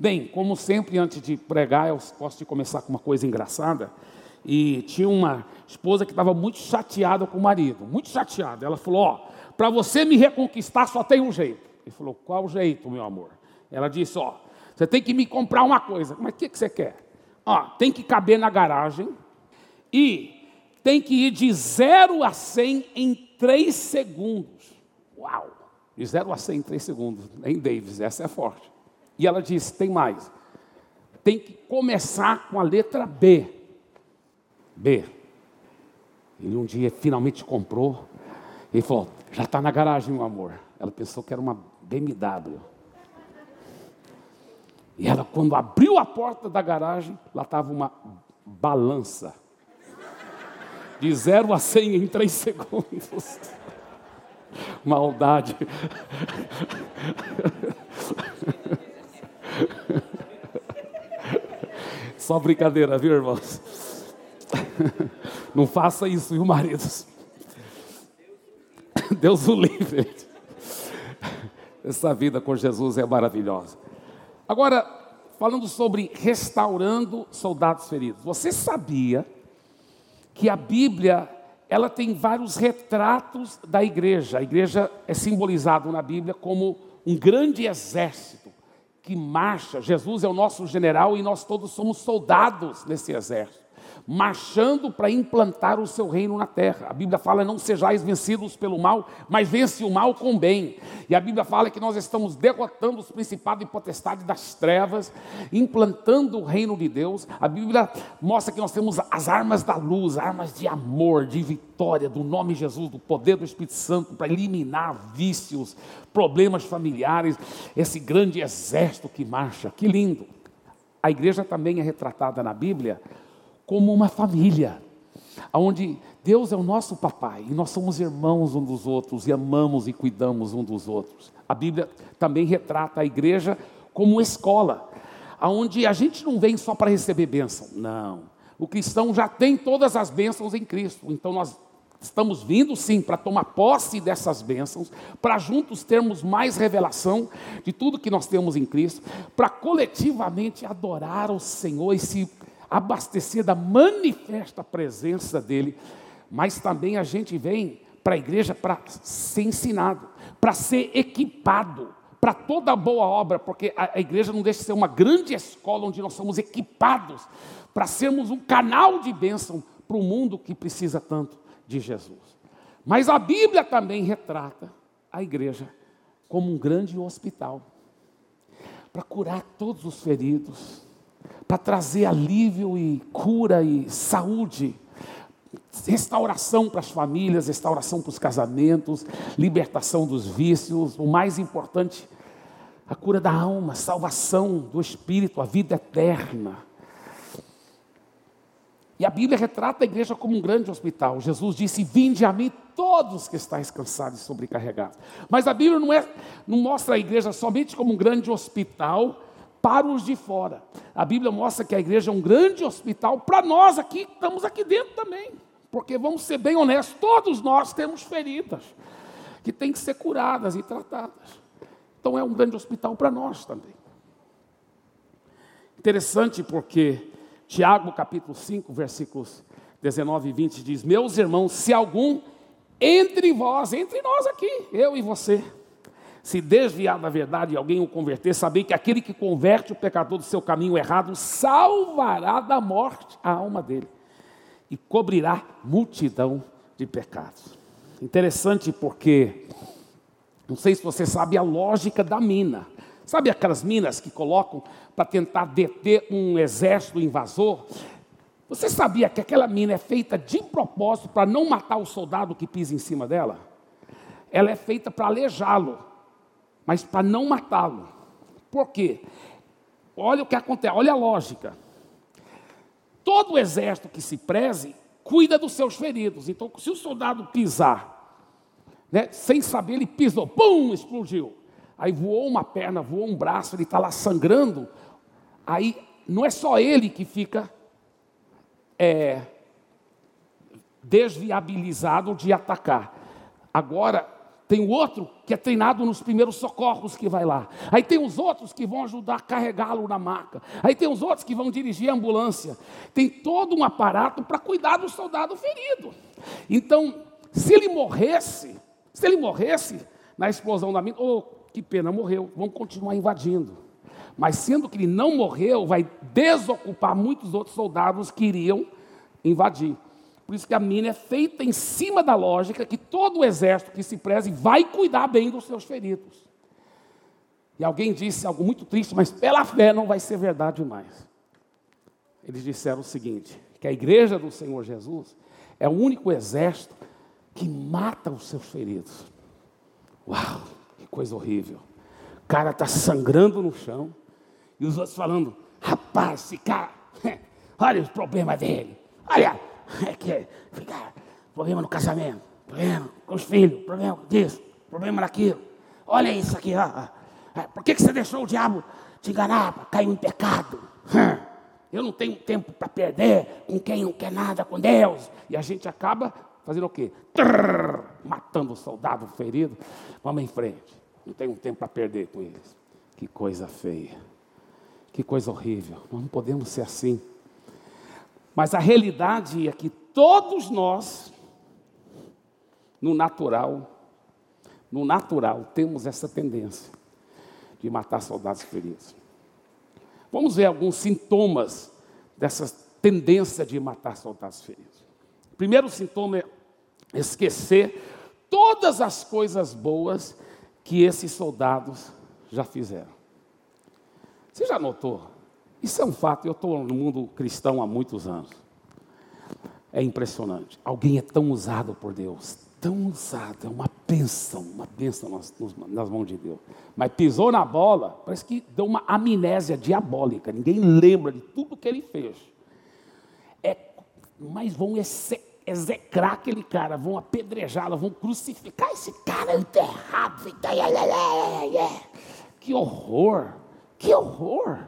Bem, como sempre, antes de pregar, eu gosto de começar com uma coisa engraçada. E tinha uma esposa que estava muito chateada com o marido, muito chateada. Ela falou: Ó, para você me reconquistar só tem um jeito. Ele falou: Qual jeito, meu amor? Ela disse: Ó, você tem que me comprar uma coisa. Mas o que, que você quer? Ó, tem que caber na garagem e tem que ir de 0 a 100 em 3 segundos. Uau! De 0 a 100 em 3 segundos. Em Davis, essa é forte. E ela disse: tem mais. Tem que começar com a letra B. B. Ele um dia finalmente comprou. Ele falou: já está na garagem, meu amor. Ela pensou que era uma BMW. E ela, quando abriu a porta da garagem, lá estava uma balança. De 0 a 100 em 3 segundos. Maldade. Só brincadeira, viu, irmãos? Não faça isso, viu, maridos? Deus o livre. Essa vida com Jesus é maravilhosa. Agora, falando sobre restaurando soldados feridos. Você sabia que a Bíblia ela tem vários retratos da igreja. A igreja é simbolizada na Bíblia como um grande exército que marcha. Jesus é o nosso general e nós todos somos soldados nesse exército marchando para implantar o seu reino na terra. A Bíblia fala: não sejais vencidos pelo mal, mas vence o mal com o bem. E a Bíblia fala que nós estamos derrotando os principados e potestades das trevas, implantando o reino de Deus. A Bíblia mostra que nós temos as armas da luz, armas de amor, de vitória, do nome de Jesus, do poder do Espírito Santo para eliminar vícios, problemas familiares, esse grande exército que marcha. Que lindo! A igreja também é retratada na Bíblia como uma família, onde Deus é o nosso papai e nós somos irmãos uns dos outros e amamos e cuidamos uns dos outros. A Bíblia também retrata a igreja como escola, onde a gente não vem só para receber bênção, não. O cristão já tem todas as bênçãos em Cristo, então nós Estamos vindo sim para tomar posse dessas bênçãos, para juntos termos mais revelação de tudo que nós temos em Cristo, para coletivamente adorar o Senhor e se abastecer da manifesta presença dEle, mas também a gente vem para a igreja para ser ensinado, para ser equipado, para toda boa obra, porque a, a igreja não deixa de ser uma grande escola onde nós somos equipados para sermos um canal de bênção para o mundo que precisa tanto de Jesus. Mas a Bíblia também retrata a igreja como um grande hospital para curar todos os feridos, para trazer alívio e cura e saúde, restauração para as famílias, restauração para os casamentos, libertação dos vícios, o mais importante, a cura da alma, salvação do espírito, a vida eterna. E a Bíblia retrata a igreja como um grande hospital. Jesus disse: Vinde a mim todos que estáis cansados e sobrecarregados. Mas a Bíblia não, é, não mostra a igreja somente como um grande hospital para os de fora. A Bíblia mostra que a igreja é um grande hospital para nós aqui, estamos aqui dentro também. Porque vamos ser bem honestos, todos nós temos feridas que têm que ser curadas e tratadas. Então é um grande hospital para nós também. Interessante porque Tiago capítulo 5, versículos 19 e 20 diz: Meus irmãos, se algum entre vós, entre nós aqui, eu e você, se desviar da verdade e alguém o converter, saber que aquele que converte o pecador do seu caminho errado salvará da morte a alma dele e cobrirá multidão de pecados. Interessante porque, não sei se você sabe a lógica da mina. Sabe aquelas minas que colocam para tentar deter um exército invasor? Você sabia que aquela mina é feita de propósito para não matar o soldado que pisa em cima dela? Ela é feita para aleijá-lo mas para não matá-lo. Por quê? Olha o que acontece, olha a lógica. Todo exército que se preze cuida dos seus feridos. Então, se o soldado pisar, né, sem saber, ele pisou, pum, explodiu. Aí voou uma perna, voou um braço, ele está lá sangrando. Aí não é só ele que fica é, desviabilizado de atacar. Agora Tem o outro que é treinado nos primeiros socorros que vai lá. Aí tem os outros que vão ajudar a carregá-lo na maca. Aí tem os outros que vão dirigir a ambulância. Tem todo um aparato para cuidar do soldado ferido. Então, se ele morresse, se ele morresse na explosão da mina, oh, que pena, morreu, vamos continuar invadindo. Mas sendo que ele não morreu, vai desocupar muitos outros soldados que iriam invadir. Por isso que a mina é feita em cima da lógica que todo o exército que se preze vai cuidar bem dos seus feridos. E alguém disse algo muito triste, mas pela fé não vai ser verdade mais. Eles disseram o seguinte: que a igreja do Senhor Jesus é o único exército que mata os seus feridos. Uau, que coisa horrível. O cara está sangrando no chão, e os outros falando: rapaz, esse cara, olha os problemas dele, olha é que fica problema no casamento, problema com os filhos, problema disso, problema naquilo. Olha isso aqui, ó. É, por que, que você deixou o diabo te enganar para cair em pecado? Eu não tenho tempo para perder com quem não quer nada com Deus. E a gente acaba fazendo o quê? Trrr, matando o soldado ferido. Vamos em frente. Não tenho tempo para perder com eles. Que coisa feia. Que coisa horrível. Nós não podemos ser assim. Mas a realidade é que todos nós, no natural, no natural, temos essa tendência de matar soldados feridos. Vamos ver alguns sintomas dessa tendência de matar soldados feridos. Primeiro sintoma é esquecer todas as coisas boas que esses soldados já fizeram. Você já notou? Isso é um fato, eu estou no mundo cristão há muitos anos. É impressionante. Alguém é tão usado por Deus, tão usado, é uma bênção, uma bênção nas, nas mãos de Deus. Mas pisou na bola, parece que deu uma amnésia diabólica. Ninguém lembra de tudo que ele fez. É, mas vão execrar aquele cara, vão apedrejá-lo, vão crucificar esse cara enterrado. Que horror, que horror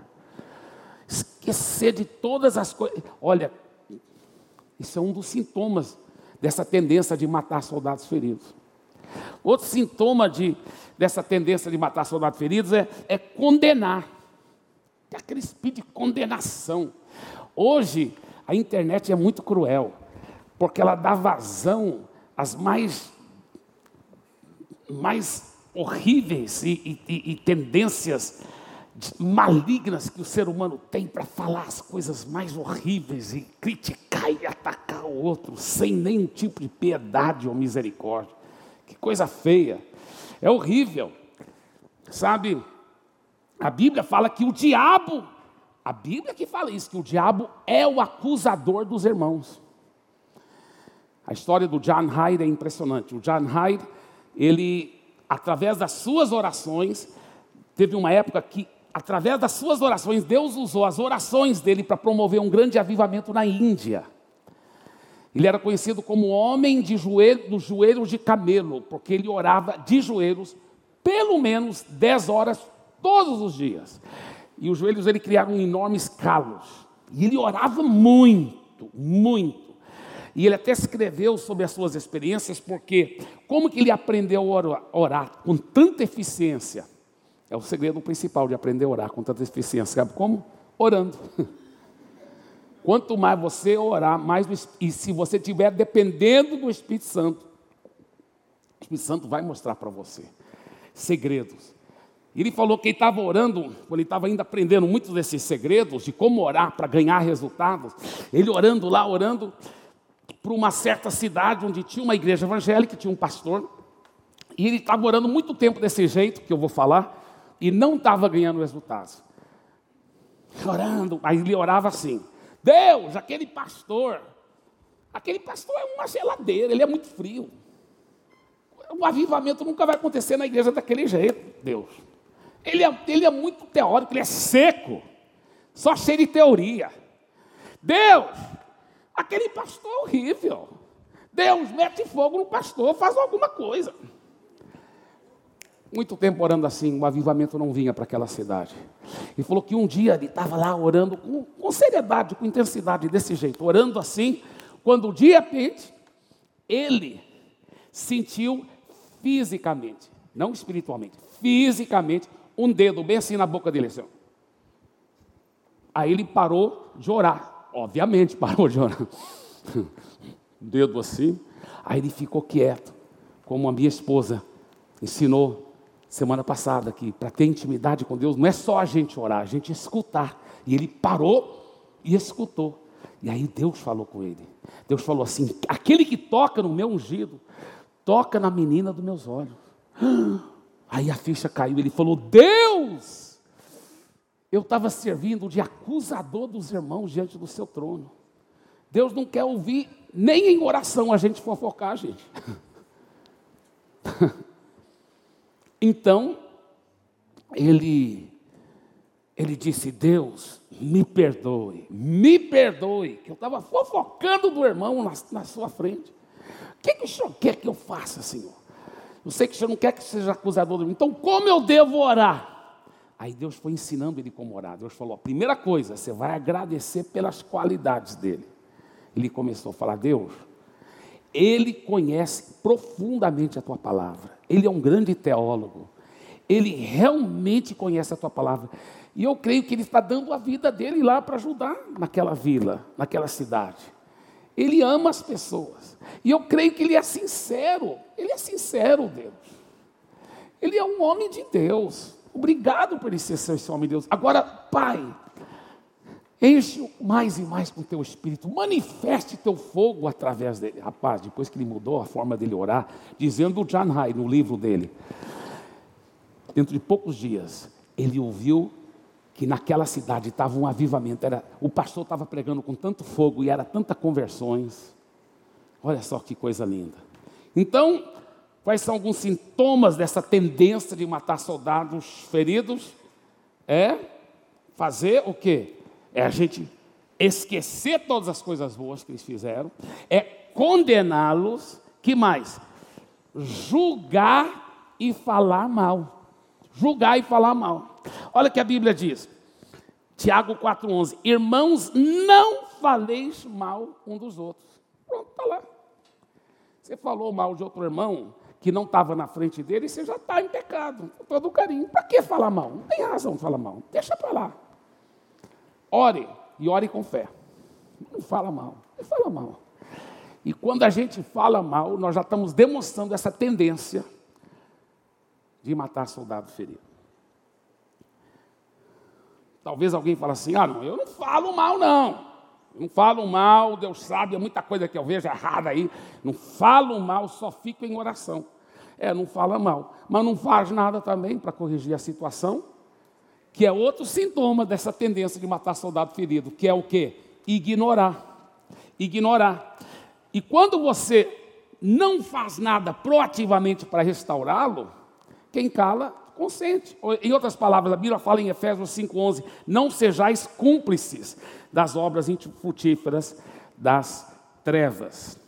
esquecer de todas as coisas. Olha, isso é um dos sintomas dessa tendência de matar soldados feridos. Outro sintoma de, dessa tendência de matar soldados feridos é, é condenar. Tem aquele espírito de condenação. Hoje, a internet é muito cruel, porque ela dá vazão às mais, mais horríveis e, e, e tendências malignas que o ser humano tem para falar as coisas mais horríveis e criticar e atacar o outro sem nenhum tipo de piedade ou misericórdia. Que coisa feia. É horrível. Sabe? A Bíblia fala que o diabo, a Bíblia que fala isso, que o diabo é o acusador dos irmãos. A história do John Hyde é impressionante. O John Hyde, ele, através das suas orações, teve uma época que através das suas orações, Deus usou as orações dele para promover um grande avivamento na Índia. Ele era conhecido como homem de joelho, dos joelhos de camelo, porque ele orava de joelhos pelo menos 10 horas todos os dias. E os joelhos ele criaram enormes calos. E ele orava muito, muito. E ele até escreveu sobre as suas experiências, porque como que ele aprendeu a orar com tanta eficiência? É o segredo principal de aprender a orar com tanta eficiência. Sabe como? Orando. Quanto mais você orar, mais e se você estiver dependendo do Espírito Santo, o Espírito Santo vai mostrar para você segredos. Ele falou que ele estava orando, quando ele estava ainda aprendendo muitos desses segredos de como orar para ganhar resultados. Ele orando lá, orando para uma certa cidade onde tinha uma igreja evangélica, tinha um pastor. E ele estava orando muito tempo desse jeito que eu vou falar e não estava ganhando resultados. Orando, aí ele orava assim: Deus, aquele pastor, aquele pastor é uma geladeira, ele é muito frio. O avivamento nunca vai acontecer na igreja daquele jeito, Deus. Ele é, ele é muito teórico, ele é seco, só cheio de teoria. Deus, aquele pastor é horrível. Deus, mete fogo no pastor, faz alguma coisa muito tempo orando assim, o avivamento não vinha para aquela cidade. Ele falou que um dia ele estava lá orando com, com, seriedade, com intensidade, desse jeito, orando assim, quando de repente ele sentiu fisicamente, não espiritualmente, fisicamente, um dedo bem assim na boca dele. Assim. Aí ele parou de orar, obviamente parou de orar. Dedo assim. Aí ele ficou quieto, como a minha esposa ensinou semana passada aqui, para ter intimidade com Deus, não é só a gente orar, a gente escutar. E ele parou e escutou. E aí Deus falou com ele. Deus falou assim: aquele que toca no meu ungido, toca na menina dos meus olhos. Aí a ficha caiu, ele falou: Deus, eu estava servindo de acusador dos irmãos diante do seu trono. Deus não quer ouvir nem em oração a gente fofocar, gente. então, ele ele disse: Deus, me perdoe, me perdoe, que eu estava fofocando do irmão na, na sua frente. O que, que o senhor quer que eu faça, Senhor? Eu sei que o senhor não quer que seja acusador de mim, então como eu devo orar? Aí Deus foi ensinando ele como orar. Deus falou: primeira coisa, você vai agradecer pelas qualidades dele. Ele começou a falar: Deus, ele conhece profundamente a tua palavra, ele é um grande teólogo, ele realmente conhece a tua palavra. E eu creio que ele está dando a vida dele lá para ajudar naquela vila, naquela cidade. Ele ama as pessoas. E eu creio que ele é sincero. Ele é sincero, Deus. Ele é um homem de Deus. Obrigado por ele ser esse homem de Deus. Agora, Pai, enche mais e mais com teu espírito. Manifeste teu fogo através dele. Rapaz, depois que ele mudou a forma dele orar, dizendo o John Hay no livro dele, dentro de poucos dias, ele ouviu que naquela cidade estava um avivamento, era, o pastor estava pregando com tanto fogo e era tanta conversões. Olha só que coisa linda. Então, quais são alguns sintomas dessa tendência de matar soldados feridos? É fazer o quê? É a gente esquecer todas as coisas boas que eles fizeram, é condená-los, que mais? Julgar e falar mal. Julgar e falar mal. Olha o que a Bíblia diz. Tiago 4,11. Irmãos, não faleis mal um dos outros. Pronto, está lá. Você falou mal de outro irmão que não estava na frente dele, você já está em pecado, com todo carinho. Para que falar mal? Não tem razão de falar mal. Deixa para lá. Ore, e ore com fé. Não fala mal, não fala mal. E quando a gente fala mal, nós já estamos demonstrando essa tendência de matar soldado ferido. Talvez alguém fale assim: ah, não, eu não falo mal, não. não falo mal, Deus sabe, é muita coisa que eu vejo errada aí. Não falo mal, só fico em oração. É, não fala mal, mas não faz nada também para corrigir a situação, que é outro sintoma dessa tendência de matar soldado ferido, que é o que? Ignorar. Ignorar. E quando você não faz nada proativamente para restaurá-lo, quem cala consente. Em outras palavras, a Bíblia fala em Efésios 5,11: não sejais cúmplices das obras infrutíferas das trevas.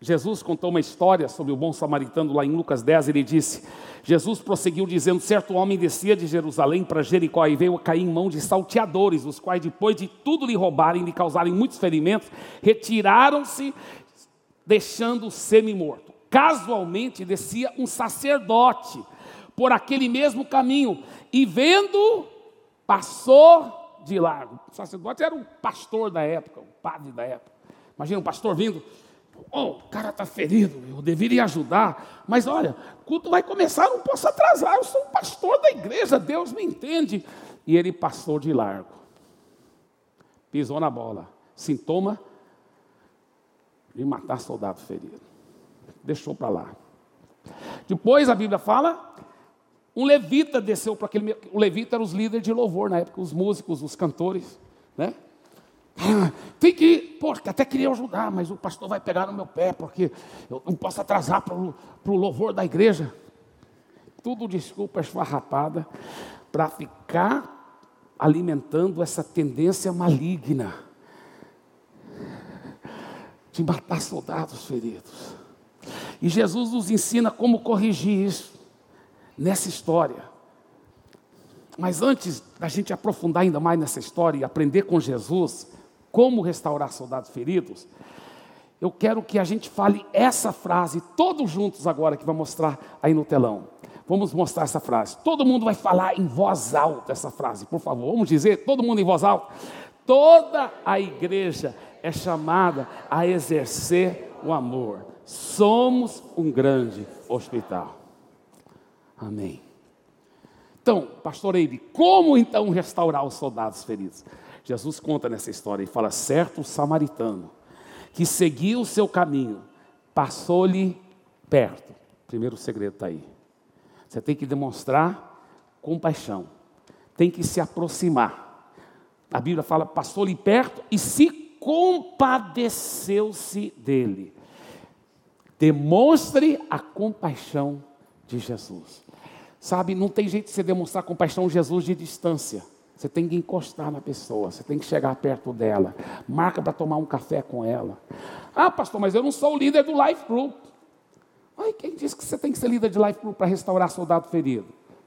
Jesus contou uma história sobre o bom samaritano lá em Lucas 10. Ele disse: Jesus prosseguiu dizendo: Certo homem descia de Jerusalém para Jericó e veio a cair em mão de salteadores, os quais, depois de tudo lhe roubarem e lhe causarem muitos ferimentos, retiraram-se, deixando-o semi-morto. Casualmente descia um sacerdote por aquele mesmo caminho, e vendo, passou de largo. O sacerdote era o pastor da época, o padre da época. Imagina um pastor vindo, oh, o cara está ferido, eu deveria ajudar, mas olha, culto vai começar, não posso atrasar, eu sou pastor da igreja, Deus me entende. E ele passou de largo, pisou na bola, sintoma de matar soldado ferido. Deixou para lá. Depois a Bíblia fala um levita desceu para aquele. O levita era os líderes de louvor na época, os músicos, os cantores, né? Tem que ir, pô, até queria ajudar, mas o pastor vai pegar no meu pé, porque eu não posso atrasar para o louvor da igreja. Tudo desculpa esfarrapada para ficar alimentando essa tendência maligna de matar soldados feridos. E Jesus nos ensina como corrigir isso nessa história. Mas antes da gente aprofundar ainda mais nessa história e aprender com Jesus como restaurar soldados feridos, eu quero que a gente fale essa frase, todos juntos agora, que vai mostrar aí no telão. Vamos mostrar essa frase. Todo mundo vai falar em voz alta essa frase, por favor. Vamos dizer, todo mundo em voz alta. Toda a igreja é chamada a exercer o amor. Somos um grande hospital. Amém. Então, pastor Eide, como então restaurar os soldados feridos? Jesus conta nessa história e fala: certo samaritano que seguiu o seu caminho, passou-lhe perto. Primeiro segredo está aí. Você tem que demonstrar compaixão, tem que se aproximar. A Bíblia fala: passou-lhe perto e se compadeceu-se dele. Demonstre a compaixão de Jesus. Sabe, não tem jeito de você demonstrar compaixão de Jesus de distância. Você tem que encostar na pessoa, você tem que chegar perto dela. Marca para tomar um café com ela. Ah, pastor, mas eu não sou o líder do Life Group. Ai, quem disse que você tem que ser líder de Life Group para restaurar soldado ferido?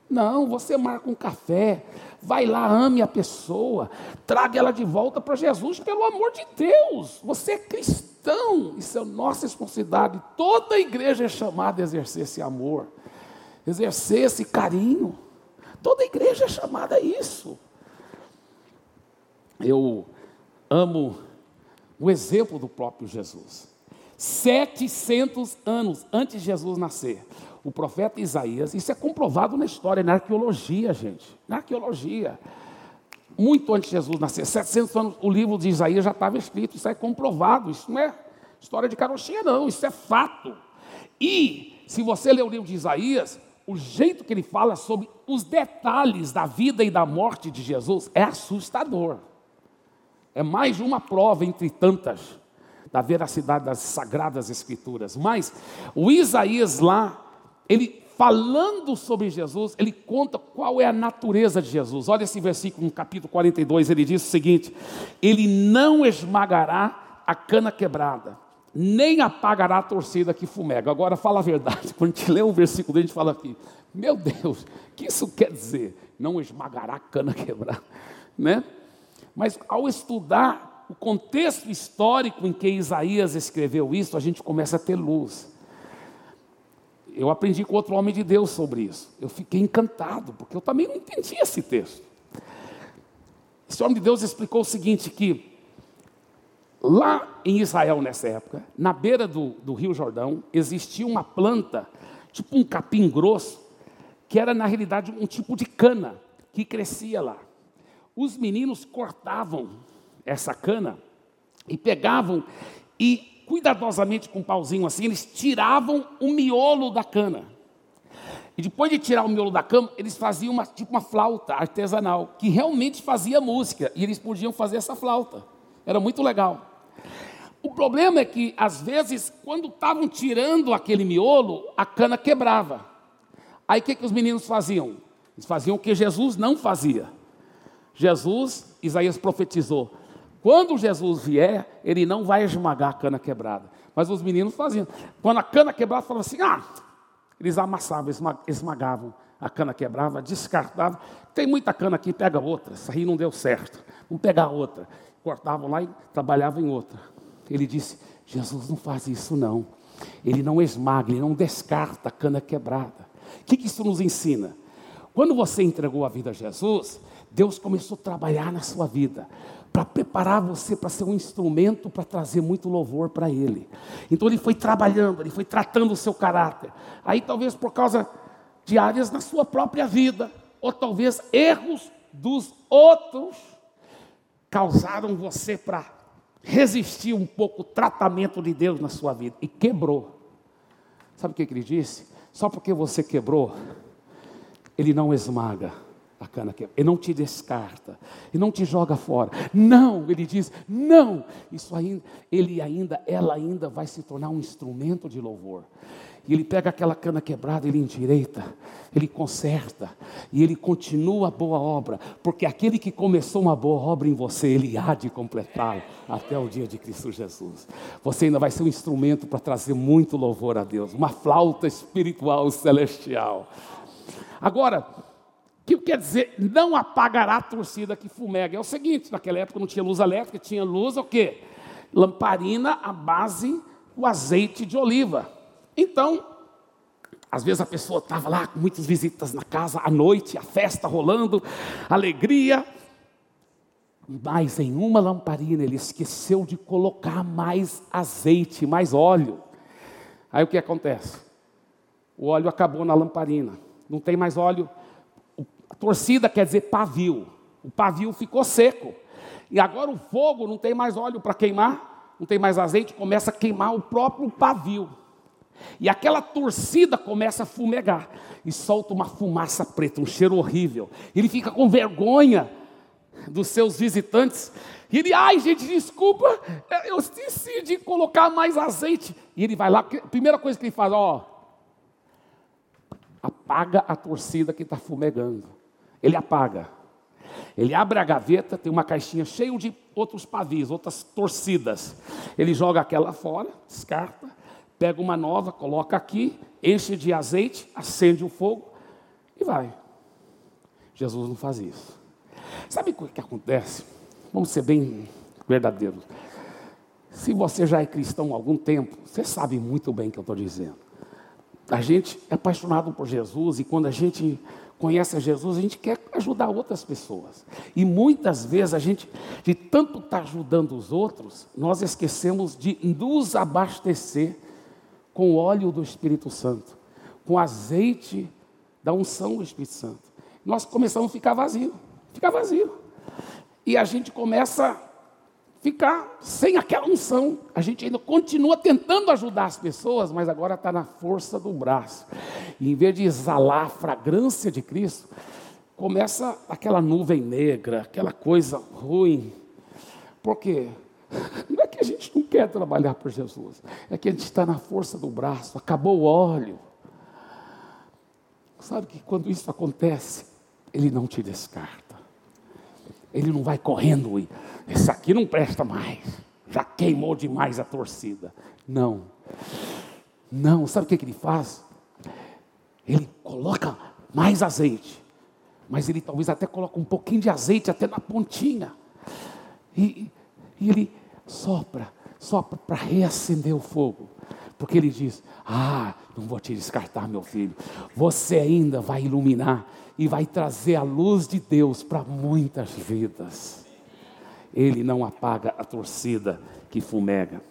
Não, você marca um café, vai lá, ame a pessoa, traga ela de volta para Jesus, pelo amor de Deus. Você é cristão, isso é nossa responsabilidade. Toda a igreja é chamada a exercer esse amor exercer esse carinho. Toda igreja é chamada a isso. Eu amo o exemplo do próprio Jesus. 700 anos antes de Jesus nascer, o profeta Isaías, isso é comprovado na história, na arqueologia, gente, na arqueologia. Muito antes de Jesus nascer, 700 anos, o livro de Isaías já estava escrito, isso é comprovado, isso não é história de carochinha, não, isso é fato. E, se você ler o livro de Isaías, o jeito que ele fala sobre os detalhes da vida e da morte de Jesus é assustador. É mais uma prova entre tantas da veracidade das sagradas escrituras. Mas o Isaías lá, ele falando sobre Jesus, ele conta qual é a natureza de Jesus. Olha esse versículo no capítulo 42, ele diz o seguinte: Ele não esmagará a cana quebrada nem apagará a torcida que fumega. Agora fala a verdade, quando a gente lê o versículo, a gente fala aqui, meu Deus, o que isso quer dizer? Não esmagará a cana quebrada, né? Mas ao estudar o contexto histórico em que Isaías escreveu isso, a gente começa a ter luz. Eu aprendi com outro homem de Deus sobre isso. Eu fiquei encantado, porque eu também não entendia esse texto. Esse homem de Deus explicou o seguinte: que Lá em Israel, nessa época, na beira do, do Rio Jordão, existia uma planta, tipo um capim grosso, que era na realidade um tipo de cana que crescia lá. Os meninos cortavam essa cana e pegavam e cuidadosamente com um pauzinho assim, eles tiravam o miolo da cana. E depois de tirar o miolo da cama, eles faziam uma, tipo uma flauta artesanal, que realmente fazia música, e eles podiam fazer essa flauta. Era muito legal. O problema é que, às vezes, quando estavam tirando aquele miolo, a cana quebrava. Aí o que, que os meninos faziam? Eles faziam o que Jesus não fazia. Jesus, Isaías profetizou: quando Jesus vier, ele não vai esmagar a cana quebrada. Mas os meninos faziam. Quando a cana quebrava, falavam assim: ah, eles amassavam, esmagavam. A cana quebrava, descartavam. Tem muita cana aqui, pega outra. Essa aí não deu certo. Vamos pegar outra. Cortavam lá e trabalhavam em outra. Ele disse: Jesus não faz isso não. Ele não esmaga, ele não descarta a cana quebrada. O que, que isso nos ensina? Quando você entregou a vida a Jesus, Deus começou a trabalhar na sua vida para preparar você para ser um instrumento para trazer muito louvor para Ele. Então Ele foi trabalhando, Ele foi tratando o seu caráter. Aí talvez por causa de áreas na sua própria vida, ou talvez erros dos outros, causaram você para resistir um pouco o tratamento de Deus na sua vida e quebrou. Sabe o que ele disse? Só porque você quebrou, ele não esmaga a cana quebrada, ele não te descarta, ele não te joga fora. Não, ele diz, não, isso ainda, ele ainda, ela ainda vai se tornar um instrumento de louvor. E ele pega aquela cana quebrada, ele endireita, ele conserta, e ele continua a boa obra, porque aquele que começou uma boa obra em você, ele há de completá-la até o dia de Cristo Jesus. Você ainda vai ser um instrumento para trazer muito louvor a Deus, uma flauta espiritual celestial. Agora, que quer dizer não apagará a torcida que fumega? É o seguinte, naquela época não tinha luz elétrica, tinha luz o quê? lamparina à base do azeite de oliva. Então, às vezes a pessoa estava lá com muitas visitas na casa à noite, a festa rolando, alegria. Mas em uma lamparina ele esqueceu de colocar mais azeite, mais óleo. Aí o que acontece? O óleo acabou na lamparina. Não tem mais óleo. A torcida quer dizer pavio. O pavio ficou seco. E agora o fogo não tem mais óleo para queimar, não tem mais azeite, começa a queimar o próprio pavio. E aquela torcida começa a fumegar e solta uma fumaça preta, um cheiro horrível. Ele fica com vergonha dos seus visitantes. E ele, ai gente, desculpa, eu esqueci de colocar mais azeite. E ele vai lá, a primeira coisa que ele faz, ó, apaga a torcida que está fumegando. Ele apaga. Ele abre a gaveta, tem uma caixinha cheia de outros pavios, outras torcidas. Ele joga aquela fora, descarta, pega uma nova, coloca aqui, enche de azeite, acende o fogo e vai. Jesus não faz isso. Sabe o que acontece? Vamos ser bem verdadeiros. Se você já é cristão há algum tempo, você sabe muito bem o que eu estou dizendo. A gente é apaixonado por Jesus e quando a gente conhece a Jesus, a gente quer ajudar outras pessoas. E muitas vezes a gente, de tanto estar tá ajudando os outros, nós esquecemos de nos abastecer com o óleo do Espírito Santo, com azeite da unção do Espírito Santo. Nós começamos a ficar vazio, ficar vazio. E a gente começa ficar sem aquela unção. A gente ainda continua tentando ajudar as pessoas, mas agora está na força do braço. E em vez de exalar a fragrância de Cristo, começa aquela nuvem negra, aquela coisa ruim. Por quê? Não é que a gente não quer trabalhar por Jesus, é que a gente está na força do braço, acabou o óleo. Sabe que quando isso acontece, Ele não te descarta. Ele não vai correndo e esse aqui não presta mais. Já queimou demais a torcida. Não. Não, sabe o que, que ele faz? Ele coloca mais azeite. Mas ele talvez até coloca um pouquinho de azeite até na pontinha. E, e ele sopra, sopra para reacender o fogo. Porque ele diz: Ah, não vou te descartar, meu filho. Você ainda vai iluminar e vai trazer a luz de Deus para muitas vidas. Ele não apaga a torcida que fumega.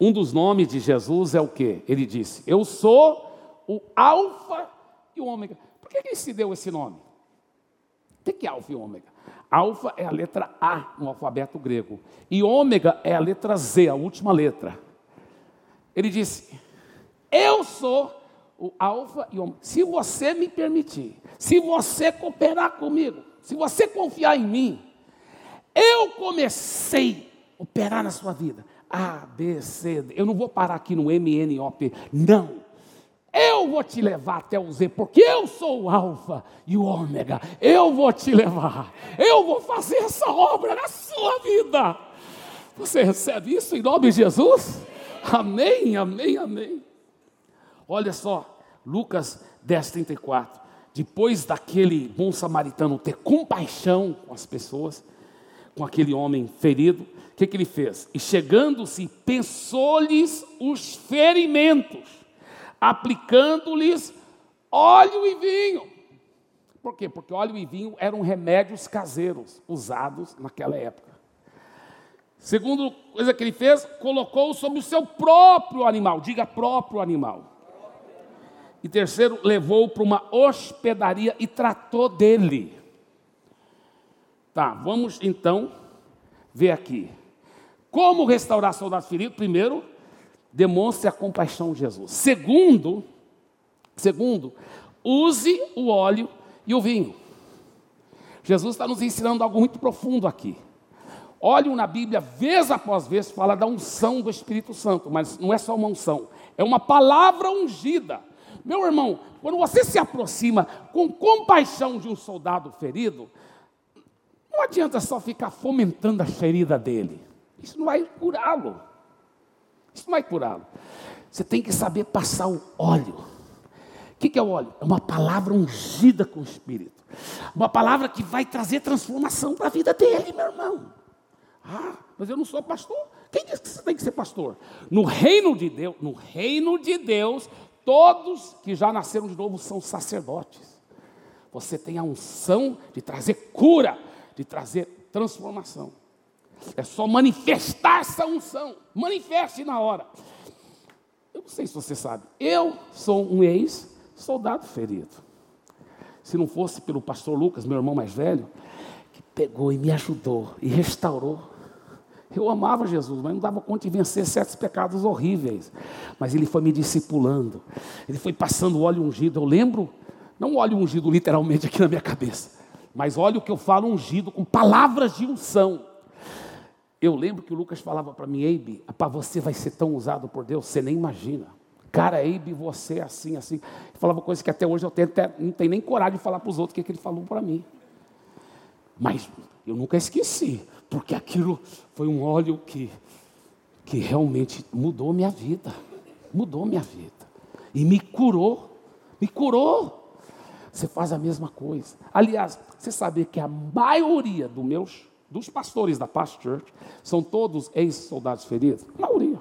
Um dos nomes de Jesus é o que? Ele disse: Eu sou o Alfa e o Ômega. Por que ele se deu esse nome? O que é Alfa e Ômega? Alfa é a letra A no alfabeto grego, e Ômega é a letra Z, a última letra. Ele disse: Eu sou o Alfa e Ômega. Se você me permitir, se você cooperar comigo, se você confiar em mim, eu comecei a operar na sua vida. A, B, C, D. Eu não vou parar aqui no M, N, O, P. Não. Eu vou te levar até o Z, porque eu sou o Alfa e o Ômega. Eu vou te levar. Eu vou fazer essa obra na sua vida. Você recebe isso em nome de Jesus? Amém, amém, amém. Olha só, Lucas 10, 34. Depois daquele bom samaritano ter compaixão com as pessoas, com aquele homem ferido, o que, que ele fez? E chegando-se, pensou-lhes os ferimentos, aplicando-lhes óleo e vinho. Por quê? Porque óleo e vinho eram remédios caseiros usados naquela época. Segundo coisa que ele fez, colocou sobre o seu próprio animal, diga próprio animal. E terceiro, levou para uma hospedaria e tratou dele. Tá, vamos então ver aqui. Como restaurar soldados feridos? Primeiro, demonstre a compaixão de Jesus. Segundo, segundo, use o óleo e o vinho. Jesus está nos ensinando algo muito profundo aqui. Olhem na Bíblia, vez após vez, fala da unção do Espírito Santo, mas não é só uma unção, é uma palavra ungida. Meu irmão, quando você se aproxima com compaixão de um soldado ferido, não adianta só ficar fomentando a ferida dele, isso não vai curá-lo. Isso não vai curá-lo. Você tem que saber passar o óleo. O que é o óleo? É uma palavra ungida com o Espírito. Uma palavra que vai trazer transformação para a vida dele, meu irmão. Ah, mas eu não sou pastor. Quem disse que você tem que ser pastor? No reino de Deus, no reino de Deus, todos que já nasceram de novo são sacerdotes. Você tem a unção de trazer cura, de trazer transformação. É só manifestar essa unção. Manifeste na hora. Eu não sei se você sabe, eu sou um ex-soldado ferido. Se não fosse pelo pastor Lucas, meu irmão mais velho, que pegou e me ajudou e restaurou. Eu amava Jesus, mas não dava conta de vencer certos pecados horríveis. Mas ele foi me discipulando, ele foi passando óleo ungido. Eu lembro, não óleo ungido literalmente aqui na minha cabeça, mas óleo que eu falo ungido com palavras de unção. Eu lembro que o Lucas falava para mim, Eibe, você vai ser tão usado por Deus, você nem imagina. Cara, Eibe, você é assim, assim. Falava coisas que até hoje eu tenho, até, não tenho nem coragem de falar para os outros o que, que ele falou para mim. Mas eu nunca esqueci, porque aquilo foi um óleo que, que realmente mudou minha vida. Mudou minha vida. E me curou. Me curou. Você faz a mesma coisa. Aliás, você sabia que a maioria dos meus dos pastores da Past Church, são todos ex-soldados feridos? A maioria.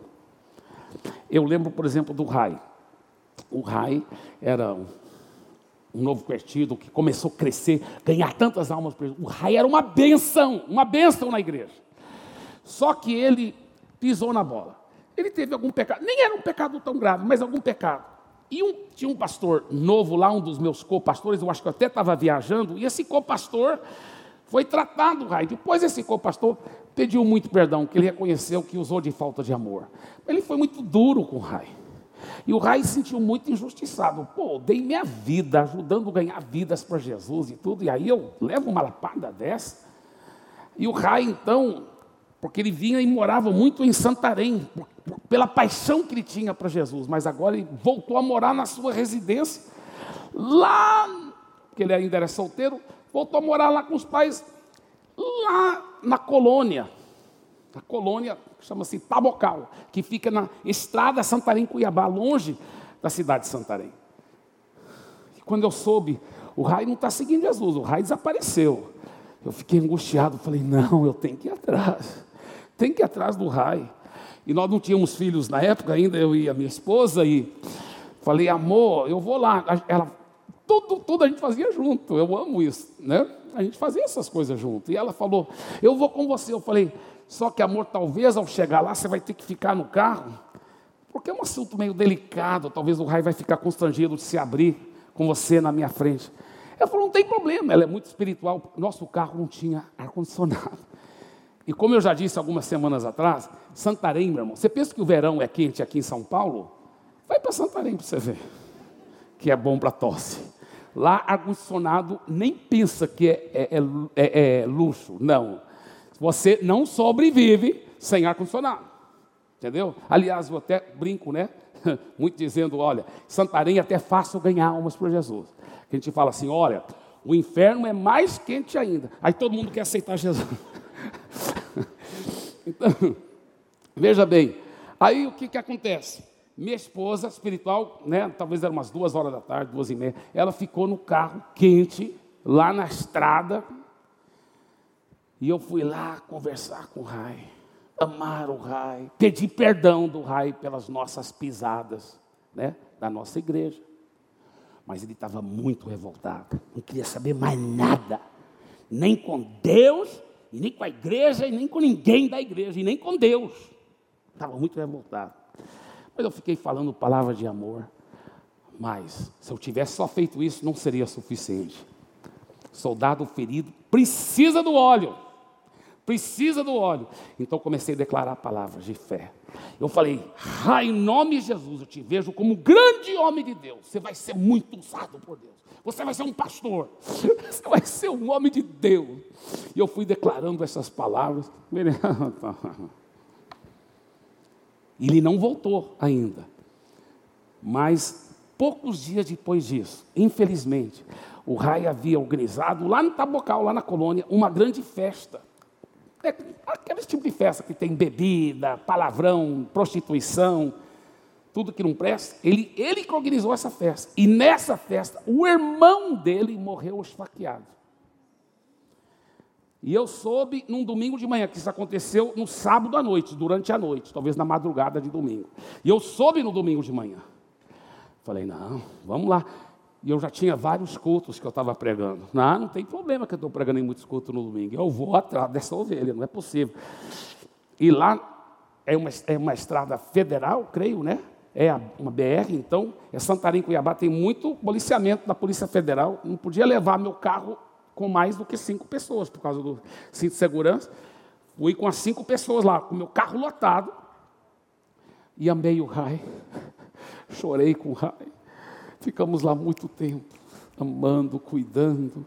Eu lembro, por exemplo, do Rai. O Rai era um, um novo convertido que começou a crescer, ganhar tantas almas. O Rai era uma benção, uma benção na igreja. Só que ele pisou na bola. Ele teve algum pecado, nem era um pecado tão grave, mas algum pecado. E um, tinha um pastor novo lá, um dos meus co-pastores, eu acho que eu até estava viajando, e esse co-pastor foi tratado Rai. Depois esse co-pastor pediu muito perdão, que ele reconheceu que usou de falta de amor. Ele foi muito duro com o Rai. E o Rai se sentiu muito injustiçado. Pô, dei minha vida ajudando a ganhar vidas para Jesus e tudo, e aí eu levo uma lapada dessa. E o Rai, então, porque ele vinha e morava muito em Santarém, pela paixão que ele tinha para Jesus, mas agora ele voltou a morar na sua residência, lá, porque ele ainda era solteiro, voltou a morar lá com os pais, lá na colônia. Na colônia, chama-se Tabocal, que fica na estrada Santarém-Cuiabá, longe da cidade de Santarém. E quando eu soube, o Rai não está seguindo Jesus, o Rai desapareceu. Eu fiquei angustiado, falei, não, eu tenho que ir atrás. Tem que ir atrás do Rai. E nós não tínhamos filhos na época ainda, eu e a minha esposa, e falei, amor, eu vou lá. Ela tudo, tudo a gente fazia junto. Eu amo isso, né? A gente fazia essas coisas junto. E ela falou: Eu vou com você. Eu falei: Só que, amor, talvez ao chegar lá você vai ter que ficar no carro, porque é um assunto meio delicado. Talvez o raio vai ficar constrangido de se abrir com você na minha frente. Ela falou: Não tem problema. Ela é muito espiritual. Nosso carro não tinha ar-condicionado. E como eu já disse algumas semanas atrás, Santarém, meu irmão, você pensa que o verão é quente aqui em São Paulo? Vai para Santarém para você ver, que é bom para tosse. Lá, ar-condicionado nem pensa que é, é, é, é, é luxo. Não. Você não sobrevive sem ar-condicionado. Entendeu? Aliás, eu até brinco, né? Muito dizendo, olha, Santarém é até fácil ganhar almas por Jesus. Que a gente fala assim, olha, o inferno é mais quente ainda. Aí todo mundo quer aceitar Jesus. então, veja bem, aí o que, que acontece? Minha esposa espiritual, né, talvez era umas duas horas da tarde, duas e meia, ela ficou no carro quente, lá na estrada, e eu fui lá conversar com o Rai, amar o Rai, pedir perdão do Rai pelas nossas pisadas, né, da nossa igreja. Mas ele estava muito revoltado, não queria saber mais nada, nem com Deus, e nem com a igreja, e nem com ninguém da igreja, e nem com Deus. Estava muito revoltado. Mas eu fiquei falando palavra de amor. Mas, se eu tivesse só feito isso, não seria suficiente. Soldado ferido precisa do óleo. Precisa do óleo. Então comecei a declarar palavras de fé. Eu falei, ah, em nome de Jesus, eu te vejo como um grande homem de Deus. Você vai ser muito usado por Deus. Você vai ser um pastor. Você vai ser um homem de Deus. E eu fui declarando essas palavras. Ele não voltou ainda. Mas poucos dias depois disso, infelizmente, o Rai havia organizado lá no Tabocal, lá na colônia, uma grande festa. É, aquele tipo de festa que tem bebida, palavrão, prostituição, tudo que não presta. Ele, ele organizou essa festa. E nessa festa, o irmão dele morreu esfaqueado. E eu soube num domingo de manhã, que isso aconteceu no sábado à noite, durante a noite, talvez na madrugada de domingo. E eu soube no domingo de manhã. Falei, não, vamos lá. E eu já tinha vários cultos que eu estava pregando. Não, não tem problema que eu estou pregando em muitos cultos no domingo. Eu vou atrás dessa ovelha, não é possível. E lá é uma, é uma estrada federal, creio, né? É uma BR, então, é Santarém, Cuiabá, tem muito policiamento da Polícia Federal. Não podia levar meu carro com mais do que cinco pessoas, por causa do cinto de segurança. Fui com as cinco pessoas lá, com meu carro lotado. E amei o raio. Chorei com o raio. Ficamos lá muito tempo, amando, cuidando,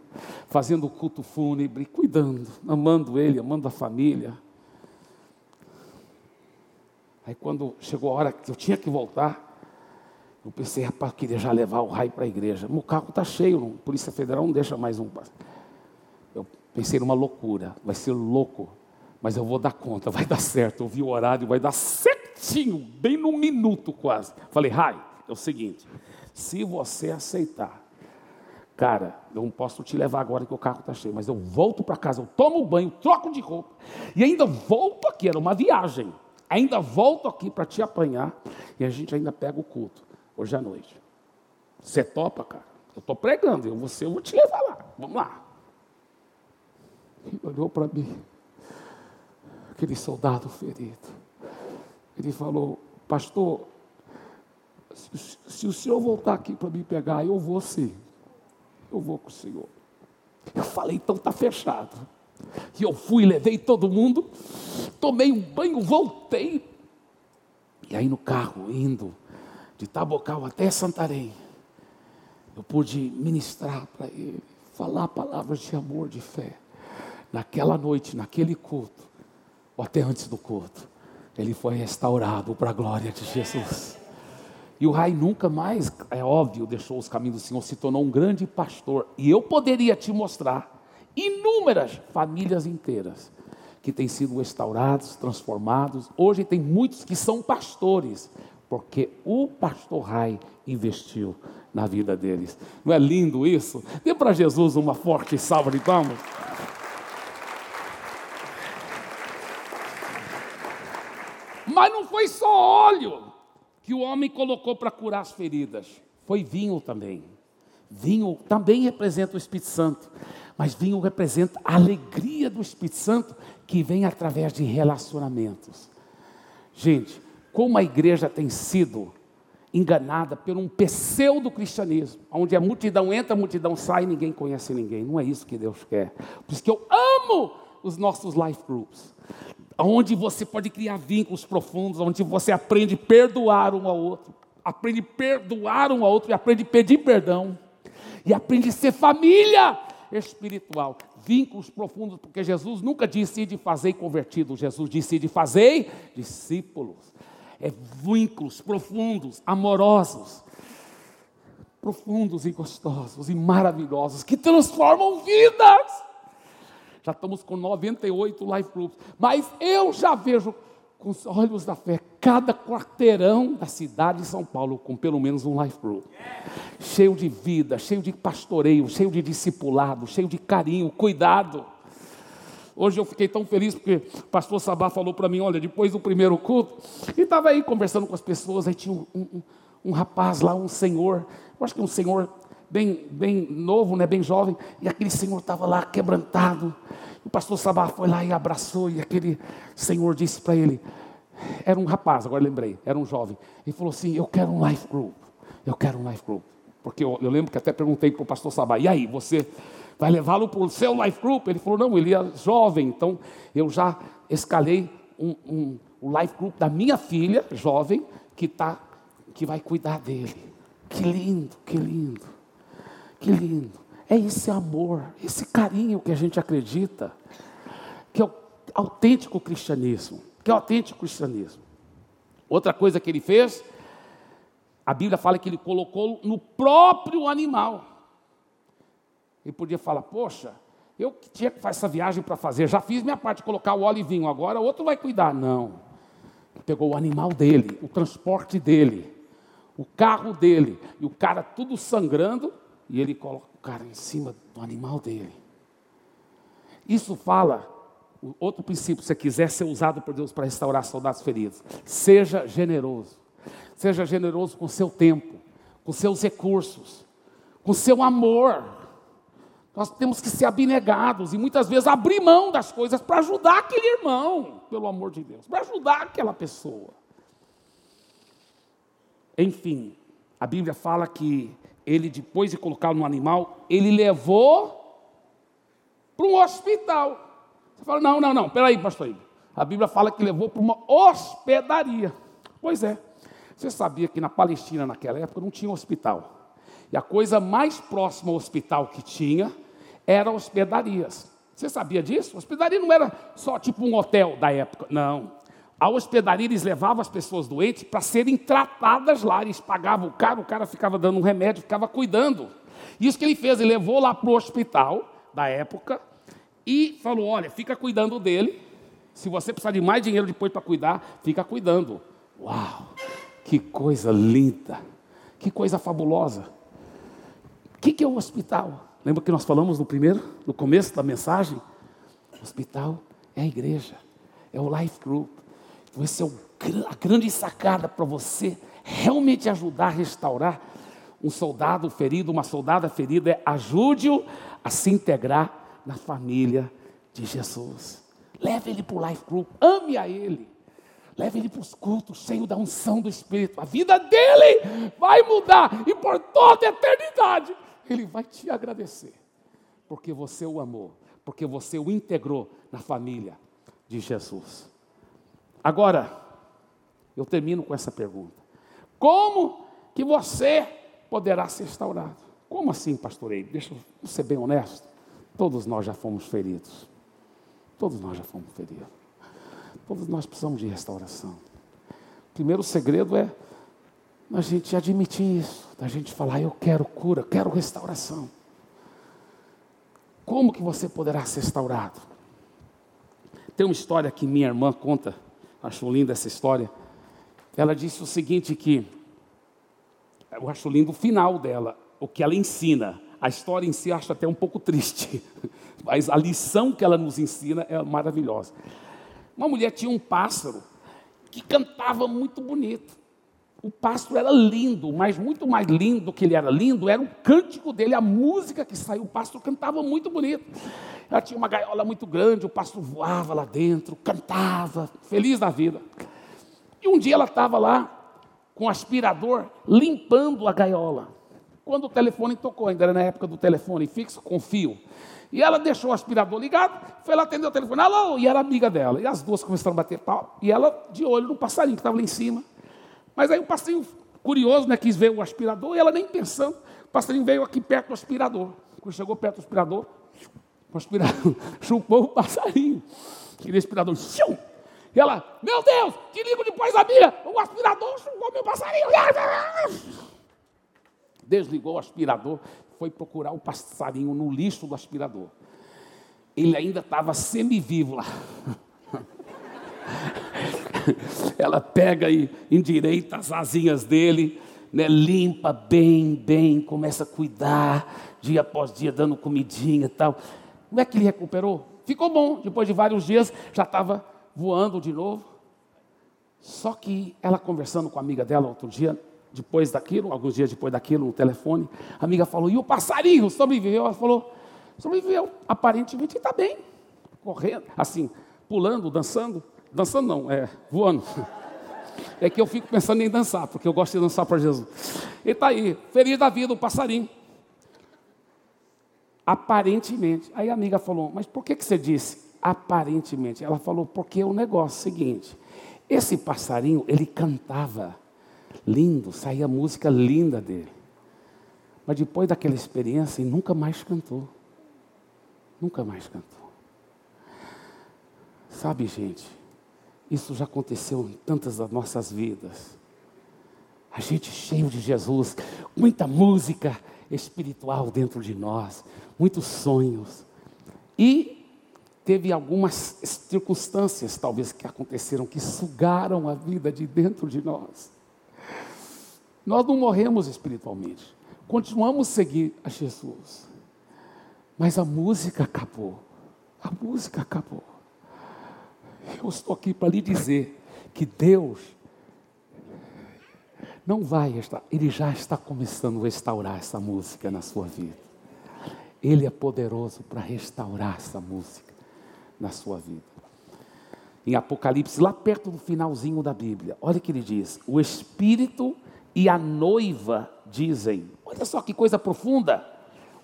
fazendo o culto fúnebre, cuidando, amando ele, amando a família. Aí quando chegou a hora que eu tinha que voltar, eu pensei, rapaz, eu queria já levar o raio para a igreja. Meu carro está cheio, a Polícia Federal não deixa mais um. Eu pensei numa loucura, vai ser louco, mas eu vou dar conta, vai dar certo. Eu vi o horário, vai dar certinho, bem no minuto quase. Falei, raio, é o seguinte, se você aceitar, cara, eu não posso te levar agora que o carro está cheio, mas eu volto para casa, eu tomo banho, troco de roupa e ainda volto aqui. Era uma viagem. Ainda volto aqui para te apanhar e a gente ainda pega o culto hoje à noite. Você topa, cara? Eu estou pregando, eu, você, eu vou te levar lá. Vamos lá. Ele olhou para mim, aquele soldado ferido. Ele falou, pastor, se o senhor voltar aqui para me pegar, eu vou sim. Eu vou com o senhor. Eu falei, então está fechado. E eu fui, levei todo mundo, tomei um banho, voltei. E aí no carro, indo de Tabocal até Santarém, eu pude ministrar para ele, falar palavras de amor, de fé. Naquela noite, naquele culto, ou até antes do culto, ele foi restaurado para a glória de Jesus. E o Rai nunca mais, é óbvio, deixou os caminhos do Senhor, se tornou um grande pastor. E eu poderia te mostrar inúmeras famílias inteiras que têm sido restaurados, transformados. Hoje tem muitos que são pastores, porque o pastor Rai investiu na vida deles. Não é lindo isso? Dê para Jesus uma forte salva de palmas. Mas não foi só óleo que o homem colocou para curar as feridas. Foi vinho também. Vinho também representa o Espírito Santo, mas vinho representa a alegria do Espírito Santo que vem através de relacionamentos. Gente, como a igreja tem sido enganada por um pseudo-cristianismo, onde a multidão entra, a multidão sai, ninguém conhece ninguém. Não é isso que Deus quer. Por isso que eu amo os nossos life groups onde você pode criar vínculos profundos, onde você aprende a perdoar um ao outro, aprende a perdoar um ao outro e aprende a pedir perdão, e aprende a ser família espiritual, vínculos profundos, porque Jesus nunca disse de fazer convertidos, Jesus disse de fazer discípulos, é vínculos profundos, amorosos, profundos e gostosos e maravilhosos, que transformam vidas já estamos com 98 life groups, mas eu já vejo com os olhos da fé cada quarteirão da cidade de São Paulo com pelo menos um life group. Cheio de vida, cheio de pastoreio, cheio de discipulado, cheio de carinho, cuidado. Hoje eu fiquei tão feliz porque o pastor Sabá falou para mim, olha, depois do primeiro culto, e estava aí conversando com as pessoas, aí tinha um, um, um rapaz lá, um senhor, eu acho que um senhor bem, bem novo, né, bem jovem, e aquele senhor estava lá quebrantado. O pastor Sabá foi lá e abraçou, e aquele senhor disse para ele: era um rapaz, agora lembrei, era um jovem. Ele falou assim: Eu quero um life group, eu quero um life group. Porque eu, eu lembro que até perguntei para o pastor Sabá: E aí, você vai levá-lo para o seu life group? Ele falou: Não, ele é jovem, então eu já escalei um, um, um life group da minha filha, jovem, que, tá, que vai cuidar dele. Que lindo, que lindo. Que lindo. É esse amor, esse carinho que a gente acredita, que é o autêntico cristianismo. Que é o autêntico cristianismo. Outra coisa que ele fez, a Bíblia fala que ele colocou no próprio animal. Ele podia falar, poxa, eu tinha que fazer essa viagem para fazer, já fiz minha parte, colocar o óleo e vinho, agora o outro vai cuidar. Não. Pegou o animal dele, o transporte dele, o carro dele, e o cara tudo sangrando, e ele coloca o cara em cima do animal dele. Isso fala, outro princípio, se quiser ser usado por Deus para restaurar soldados feridos, seja generoso. Seja generoso com seu tempo, com seus recursos, com seu amor. Nós temos que ser abnegados e muitas vezes abrir mão das coisas para ajudar aquele irmão, pelo amor de Deus, para ajudar aquela pessoa. Enfim, a Bíblia fala que ele, depois de colocá-lo no animal, ele levou para um hospital. Você fala, não, não, não, peraí, pastor. A Bíblia fala que levou para uma hospedaria. Pois é. Você sabia que na Palestina, naquela época, não tinha hospital. E a coisa mais próxima ao hospital que tinha era hospedarias. Você sabia disso? hospedaria não era só tipo um hotel da época, não. A hospedaria eles levavam as pessoas doentes para serem tratadas lá. Eles pagavam o cara, o cara ficava dando um remédio, ficava cuidando. Isso que ele fez, ele levou lá para o hospital da época e falou: olha, fica cuidando dele. Se você precisar de mais dinheiro depois para cuidar, fica cuidando. Uau, que coisa linda, que coisa fabulosa que, que é o hospital? Lembra que nós falamos no primeiro, no começo da mensagem? O hospital é a igreja, é o life group. Esse é o, a grande sacada para você realmente ajudar a restaurar um soldado ferido, uma soldada ferida, é ajude-o a se integrar na família de Jesus. Leve ele para o life group, ame a ele. Leve ele para os cultos, cheio da unção do Espírito. A vida dele vai mudar e por toda a eternidade ele vai te agradecer, porque você o amou, porque você o integrou na família de Jesus. Agora, eu termino com essa pergunta: Como que você poderá ser restaurado? Como assim, pastor Ei? Deixa eu ser bem honesto. Todos nós já fomos feridos. Todos nós já fomos feridos. Todos nós precisamos de restauração. O primeiro segredo é a gente admitir isso, da gente falar, eu quero cura, quero restauração. Como que você poderá ser restaurado? Tem uma história que minha irmã conta, acho linda essa história. Ela disse o seguinte que eu acho lindo o final dela, o que ela ensina. A história em si acho até um pouco triste, mas a lição que ela nos ensina é maravilhosa. Uma mulher tinha um pássaro que cantava muito bonito. O pássaro era lindo, mas muito mais lindo que ele era lindo era o cântico dele, a música que saiu. O pássaro cantava muito bonito. Ela tinha uma gaiola muito grande, o pássaro voava lá dentro, cantava, feliz da vida. E um dia ela estava lá com o aspirador limpando a gaiola. Quando o telefone tocou, ainda era na época do telefone fixo, com fio. E ela deixou o aspirador ligado, foi lá atender o telefone, alô, e era amiga dela. E as duas começaram a bater pau, e ela de olho no passarinho que estava lá em cima. Mas aí o passarinho, curioso, né, quis ver o aspirador, e ela nem pensando, o passarinho veio aqui perto do aspirador. Quando chegou perto do aspirador, o aspirador chupou o passarinho. Aquele aspirador, xiu! E ela, meu Deus, te ligo depois, amiga, o aspirador chupou meu passarinho. Desligou o aspirador, foi procurar o passarinho no lixo do aspirador. Ele ainda estava semivivo lá. ela pega e endireita as asinhas dele, né, limpa bem, bem, começa a cuidar, dia após dia, dando comidinha e tal. Como é que ele recuperou? Ficou bom, depois de vários dias, já estava voando de novo. Só que ela conversando com a amiga dela outro dia, depois daquilo, alguns dias depois daquilo, no telefone, a amiga falou: E o passarinho sobreviveu? Ela falou: Sobreviveu, aparentemente está bem, correndo, assim, pulando, dançando. Dançando não, é voando. É que eu fico pensando em dançar, porque eu gosto de dançar para Jesus. Ele está aí, feliz da vida, o passarinho. Aparentemente. Aí a amiga falou, mas por que, que você disse aparentemente? Ela falou, porque é o negócio seguinte. Esse passarinho, ele cantava lindo, saía música linda dele. Mas depois daquela experiência, ele nunca mais cantou. Nunca mais cantou. Sabe, gente, isso já aconteceu em tantas das nossas vidas. A gente cheio de Jesus, muita música espiritual dentro de nós, muitos sonhos. E teve algumas circunstâncias, talvez, que aconteceram, que sugaram a vida de dentro de nós. Nós não morremos espiritualmente, continuamos a seguir a Jesus. Mas a música acabou, A música acabou. Eu estou aqui para lhe dizer que Deus não vai estar, Ele já está começando a restaurar essa música na sua vida. Ele é poderoso para restaurar essa música na sua vida. Em Apocalipse, lá perto do finalzinho da Bíblia, olha o que ele diz: o Espírito e a noiva dizem. Olha só que coisa profunda.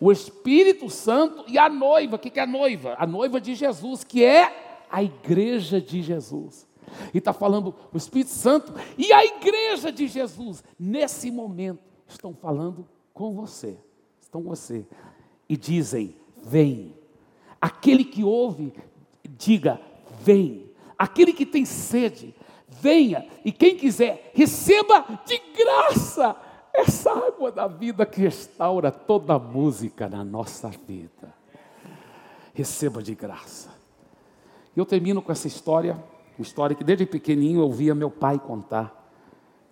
O Espírito Santo e a noiva. O que é a noiva? A noiva de Jesus, que é a igreja de Jesus. E está falando o Espírito Santo e a igreja de Jesus, nesse momento, estão falando com você. Estão com você. E dizem: Vem. Aquele que ouve, diga: Vem. Aquele que tem sede, venha. E quem quiser, receba de graça essa água da vida que restaura toda a música na nossa vida. Receba de graça. Eu termino com essa história, uma história que desde pequenininho eu via meu pai contar.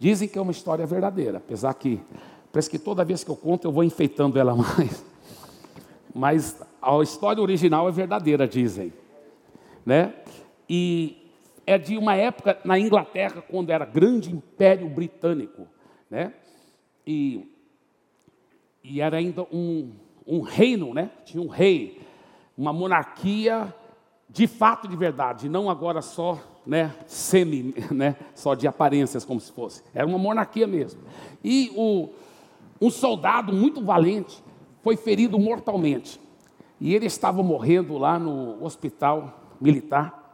Dizem que é uma história verdadeira, apesar que parece que toda vez que eu conto eu vou enfeitando ela mais. Mas a história original é verdadeira, dizem, né? E é de uma época na Inglaterra quando era grande império britânico, né? E, e era ainda um, um reino, né? Tinha um rei, uma monarquia de fato de verdade, não agora só, né, semi, né, só de aparências como se fosse. Era uma monarquia mesmo. E o, um soldado muito valente foi ferido mortalmente. E ele estava morrendo lá no hospital militar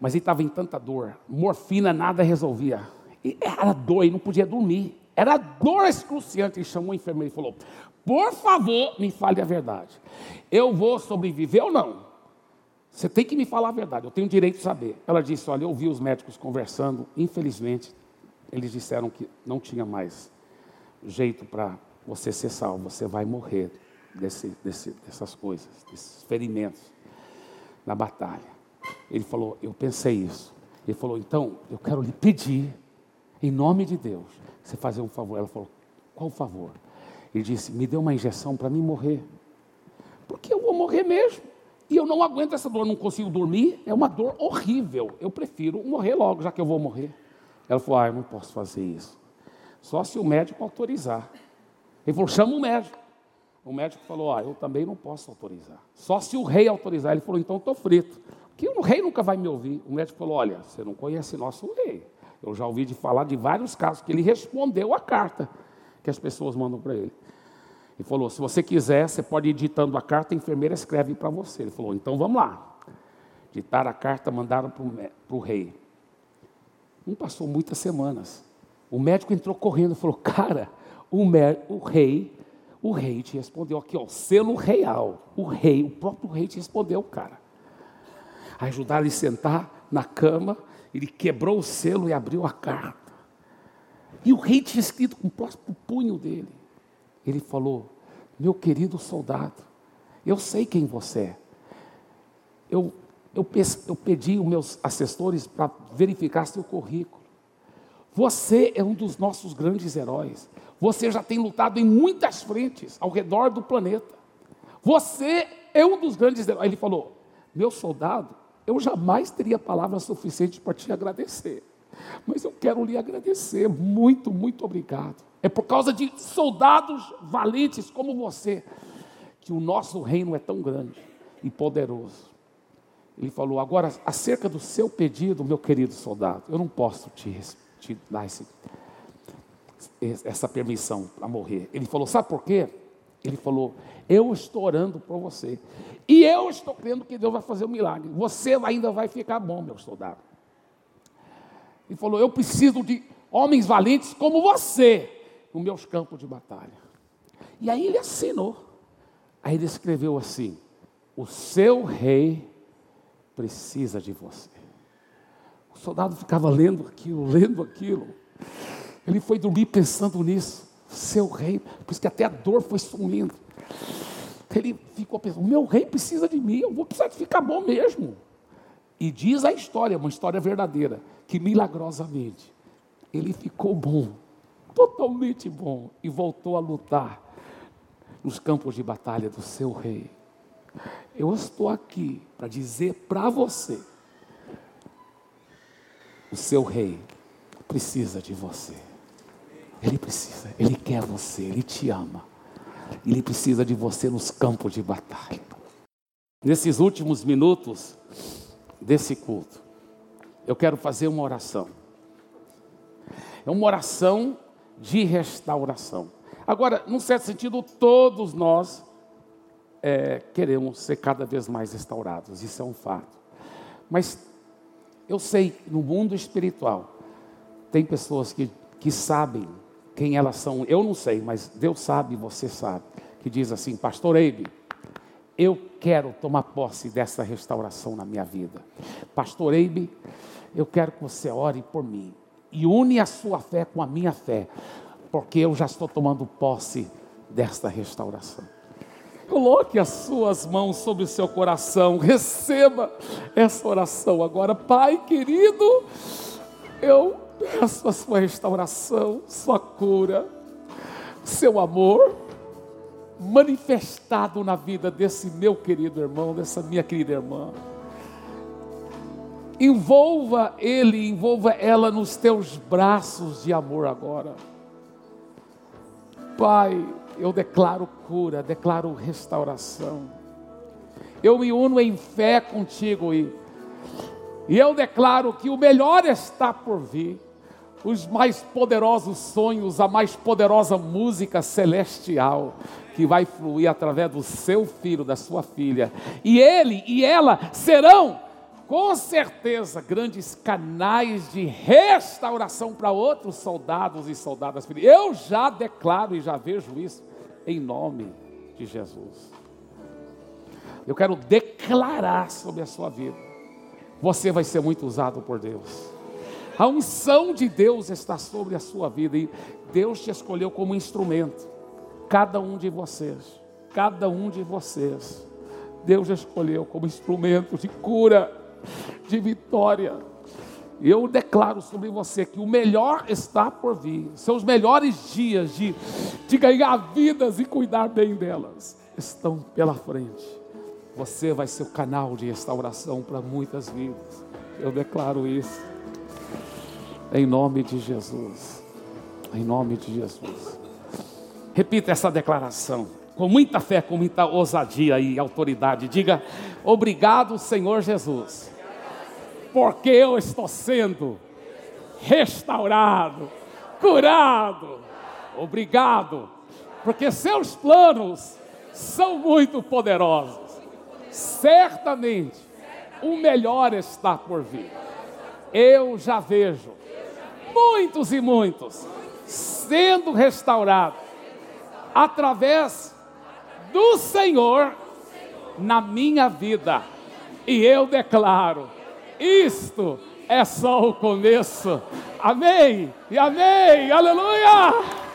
mas ele estava em tanta dor. Morfina nada resolvia. E era dor, ele não podia dormir. Era dor excruciante. Ele chamou a enfermeira e falou: Por favor, me fale a verdade. Eu vou sobreviver ou não? Você tem que me falar a verdade, eu tenho direito de saber. Ela disse: Olha, eu ouvi os médicos conversando. Infelizmente, eles disseram que não tinha mais jeito para você ser salvo. Você vai morrer desse, desse, dessas coisas, desses ferimentos na batalha. Ele falou: Eu pensei isso. Ele falou: Então, eu quero lhe pedir, em nome de Deus, você fazer um favor. Ela falou: Qual favor? Ele disse: Me dê uma injeção para mim morrer. Porque eu vou morrer mesmo. E eu não aguento essa dor, não consigo dormir. É uma dor horrível. Eu prefiro morrer logo, já que eu vou morrer. Ela falou: Ah, eu não posso fazer isso. Só se o médico autorizar. Ele falou: Chama o médico. O médico falou: Ah, eu também não posso autorizar. Só se o rei autorizar. Ele falou: Então estou frito que o rei nunca vai me ouvir. O médico falou: Olha, você não conhece nosso rei. Eu já ouvi de falar de vários casos que ele respondeu a carta que as pessoas mandam para ele. Ele falou: Se você quiser, você pode ir ditando a carta, a enfermeira escreve para você. Ele falou: Então vamos lá. Ditaram a carta, mandaram para o rei. Não passou muitas semanas. O médico entrou correndo e falou: Cara, o, o rei, o rei te respondeu aqui, ó, selo real. O rei, o próprio rei te respondeu, cara ajudar ele a sentar na cama. Ele quebrou o selo e abriu a carta. E o rei tinha escrito com o próximo punho dele. Ele falou: Meu querido soldado, eu sei quem você é. Eu, eu, eu pedi os meus assessores para verificar seu currículo. Você é um dos nossos grandes heróis. Você já tem lutado em muitas frentes ao redor do planeta. Você é um dos grandes heróis. Ele falou: Meu soldado, eu jamais teria palavras suficientes para te agradecer. Mas eu quero lhe agradecer. Muito, muito obrigado. É por causa de soldados valentes como você que o nosso reino é tão grande e poderoso. Ele falou: agora, acerca do seu pedido, meu querido soldado, eu não posso te, te dar esse, essa permissão para morrer. Ele falou: sabe por quê? Ele falou: Eu estou orando por você. E eu estou crendo que Deus vai fazer um milagre. Você ainda vai ficar bom, meu soldado. Ele falou: Eu preciso de homens valentes como você nos meus campos de batalha. E aí ele assinou. Aí ele escreveu assim: O seu rei precisa de você. O soldado ficava lendo aquilo, lendo aquilo. Ele foi dormir pensando nisso seu rei, por isso que até a dor foi sumindo. Ele ficou pensando: o meu rei precisa de mim, eu vou precisar de ficar bom mesmo. E diz a história, uma história verdadeira, que milagrosamente ele ficou bom, totalmente bom, e voltou a lutar nos campos de batalha do seu rei. Eu estou aqui para dizer para você: o seu rei precisa de você. Ele precisa, ele quer você, ele te ama. Ele precisa de você nos campos de batalha. Nesses últimos minutos desse culto, eu quero fazer uma oração. É uma oração de restauração. Agora, num certo sentido, todos nós é, queremos ser cada vez mais restaurados, isso é um fato. Mas eu sei, no mundo espiritual, tem pessoas que, que sabem quem elas são. Eu não sei, mas Deus sabe, você sabe. Que diz assim, Pastor Eibe, eu quero tomar posse dessa restauração na minha vida. Pastor Eibe, eu quero que você ore por mim e une a sua fé com a minha fé, porque eu já estou tomando posse desta restauração. Coloque as suas mãos sobre o seu coração, receba essa oração agora. Pai querido, eu peço a sua restauração, sua cura, seu amor manifestado na vida desse meu querido irmão, dessa minha querida irmã. Envolva ele, envolva ela nos teus braços de amor agora. Pai, eu declaro cura, declaro restauração. Eu me uno em fé contigo e, e eu declaro que o melhor está por vir. Os mais poderosos sonhos, a mais poderosa música celestial que vai fluir através do seu filho, da sua filha. E ele e ela serão com certeza, grandes canais de restauração para outros soldados e soldadas. Eu já declaro e já vejo isso em nome de Jesus. Eu quero declarar sobre a sua vida. Você vai ser muito usado por Deus. A unção de Deus está sobre a sua vida e Deus te escolheu como instrumento. Cada um de vocês, cada um de vocês. Deus escolheu como instrumento de cura de vitória. Eu declaro sobre você que o melhor está por vir. Seus melhores dias de, de ganhar vidas e cuidar bem delas estão pela frente. Você vai ser o canal de restauração para muitas vidas. Eu declaro isso. Em nome de Jesus. Em nome de Jesus. Repita essa declaração com muita fé, com muita ousadia e autoridade. Diga: Obrigado, Senhor Jesus porque eu estou sendo restaurado, curado. Obrigado, porque seus planos são muito poderosos. Certamente, o melhor está por vir. Eu já vejo muitos e muitos sendo restaurados através do Senhor na minha vida. E eu declaro isto é só o começo. Amém e amém. Aleluia.